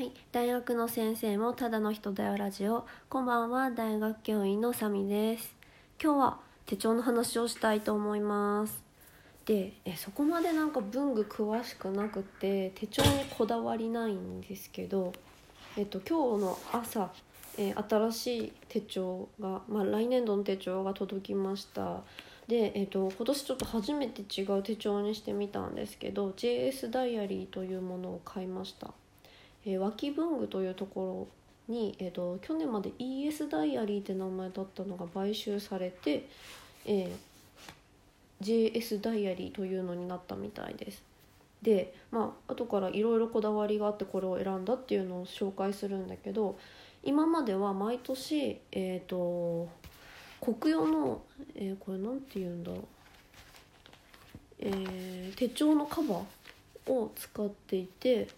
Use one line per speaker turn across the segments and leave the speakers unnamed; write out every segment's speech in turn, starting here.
はい、大学の先生もただの人だよラジオ。こんばんは。大学教員のサミです。今日は手帳の話をしたいと思います。でえそこまでなんか文具詳しくなくて手帳にこだわりないんですけどえっと今日の朝、え新しい手帳が、まあ、来年度の手帳が届きました。で、えっと今年ちょっと初めて違う手帳にしてみたんですけど JS ダイアリーというものを買いました。えー、脇文具というところに、えーと、去年まで ES ダイアリーって名前だったのが買収されて、えー、JS ダイアリーというのになったみたいです。でまあ後からいろいろこだわりがあってこれを選んだっていうのを紹介するんだけど今までは毎年えっ、ー、と国用の、えー、これなんて言うんだろう、えー、手帳のカバーを使っていて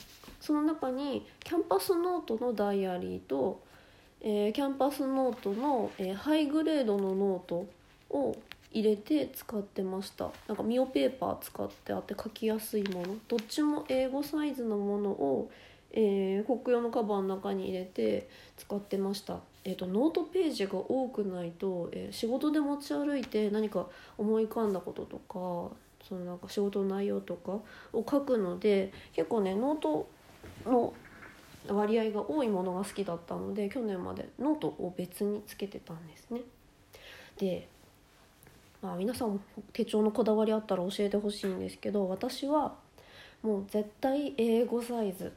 その中にキャンパスノートのダイアリーと、えー、キャンパスノートの、えー、ハイグレードのノートを入れて使ってました。なんか MIO ペーパー使ってあって書きやすいもの。どっちも A5サイズのものを、えー、コクヨのカバーの中に入れて使ってました。えーと、ノートページが多くないと、えー、仕事で持ち歩いて何か思い浮かんだこととかそのなんか仕事の内容とかを書くので結構ねノートの割合が多いものが好きだったので去年までノートを別につけてたんですね。で、まあ、皆さん手帳のこだわりあったら教えてほしいんですけど私はもう絶対 A5サイズ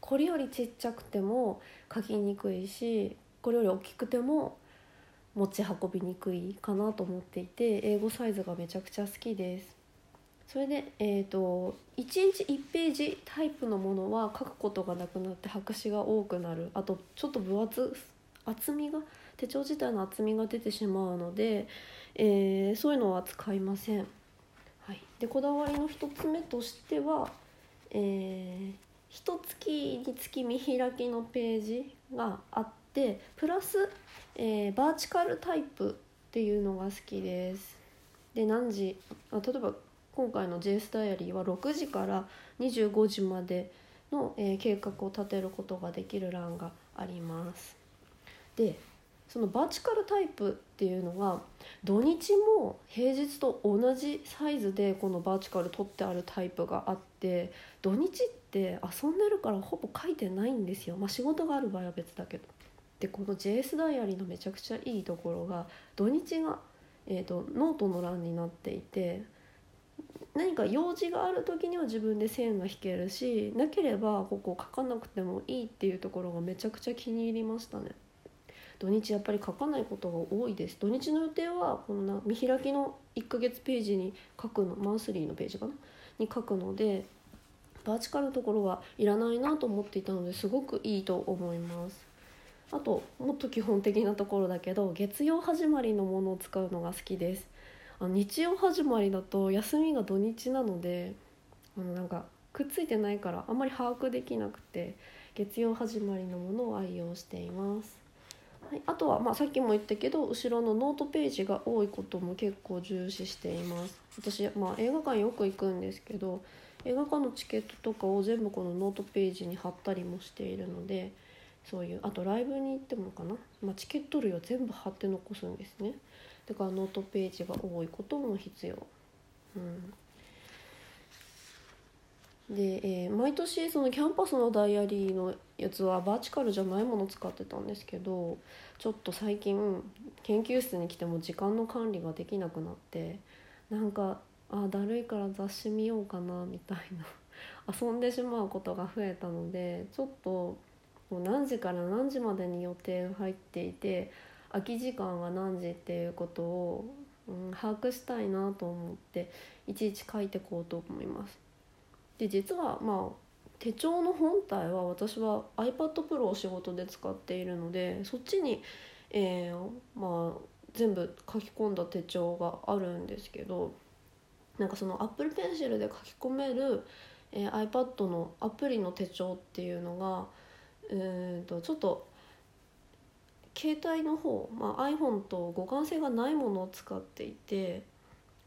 これよりちっちゃくても書きにくいしこれより大きくても持ち運びにくいかなと思っていて英語サイズがめちゃくちゃ好きです。それで、えーと、1日1ページタイプのものは書くことがなくなって白紙が多くなるあとちょっと分厚厚みが手帳自体の厚みが出てしまうので、えー、そういうのは使いません。はい、でこだわりの1つ目としては、えー、1月につき見開きのページがあってプラス、えー、バーチカルタイプっていうのが好きです。で何時あ例えば今回の JS ダイアリーは6時から25時までの、えー、計画を立てることができる欄があります。でそのバーチカルタイプっていうのが土日も平日と同じサイズでこのバーチカル取ってあるタイプがあって土日って遊んでるからほぼ書いてないんですよ。まあ、仕事がある場合は別だけど。でこの JS ダイアリーのめちゃくちゃいいところが土日が、えーとノートの欄になっていて何か用事がある時には自分で線が引けるしなければここ書かなくてもいいっていうところがめちゃくちゃ気に入りましたね。土日やっぱり書かないことが多いです。土日の予定はこんな見開きの1ヶ月ページに書くのマンスリーのページかな？に書くのでバーチカルのところはいらないなと思っていたのですごくいいと思います。あともっと基本的なところだけど月曜始まりのものを使うのが好きです。あの日曜始まりだと休みが土日なのであのなんかくっついてないからあんまり把握できなくて月曜始まりのものを愛用しています。はい、あとは、まあ、さっきも言ったけど後ろのノートページが多いことも結構重視しています私、まあ、映画館よく行くんですけど映画館のチケットとかを全部このノートページに貼ったりもしているのでそういうあとライブに行ってもかな、まあ、チケット類は全部貼って残すんですねだからノートページが多いことも必要。うんで、えー、毎年そのキャンパスのダイアリーのやつはバーチカルじゃないもの使ってたんですけどちょっと最近研究室に来ても時間の管理ができなくなってなんかあだるいから雑誌見ようかなみたいな 遊んでしまうことが増えたのでちょっともう何時から何時までに予定入っていて空き時間が何時っていうことを、うん、把握したいなと思っていちいち書いてこうと思います。で実はまあ手帳の本体は私は iPad Pro を仕事で使っているのでそっちに、えー、まあ、全部書き込んだ手帳があるんですけどなんかその Apple Pencil で書き込める、えー、iPad のアプリの手帳っていうのがうんとちょっと携帯の方、まあ、iPhone と互換性がないものを使っていて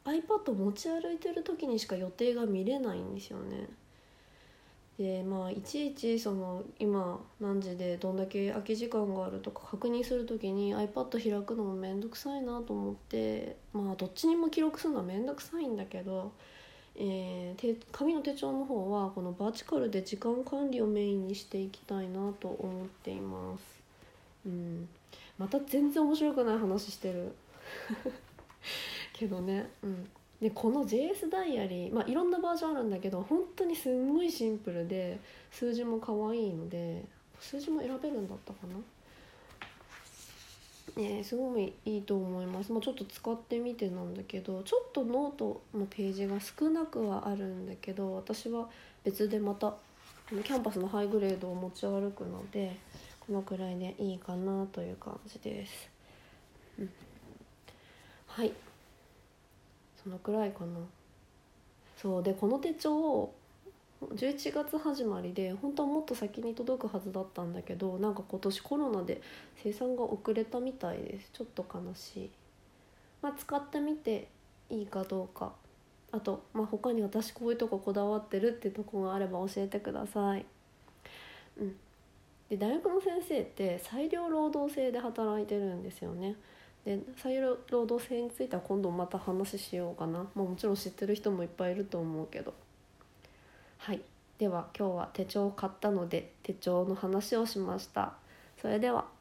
iPad 持ち歩いてる時にしか予定が見れないんですよね。でまあいちいちその今何時でどんだけ空き時間があるとか確認する時に iPad 開くのも面倒くさいなと思ってまあどっちにも記録するのは面倒くさいんだけど、えー、紙の手帳の方はこのバーチカルで時間管理をメインにしていきたいなと思っています。うん、また全然面白くない話してる。けどね、うん、でこの JS ダイアリー、まあ、いろんなバージョンあるんだけど本当にすんごいシンプルで数字も可愛いので数字も選べるんだったかな。ねすごいいいと思います、まあ、ちょっと使ってみてなんだけどちょっとノートのページが少なくはあるんだけど私は別でまたキャンパスのハイグレードを持ち歩くのでこのくらいでいいかなという感じです。うん、はい。そのくらいかな。そう。でこの手帳を11月始まりで本当はもっと先に届くはずだったんだけどなんか今年コロナで生産が遅れたみたいです。ちょっと悲しい。まあ使ってみていいかどうか。あと、まあ、他に私こういうとここだわってるってとこがあれば教えてください。うん。で大学の先生って裁量労働制で働いてるんですよね。で裁量労働制については今度また話しようかな、まあ、もちろん知ってる人もいっぱいいると思うけど。はい。では今日は手帳を買ったので手帳の話をしました。それでは。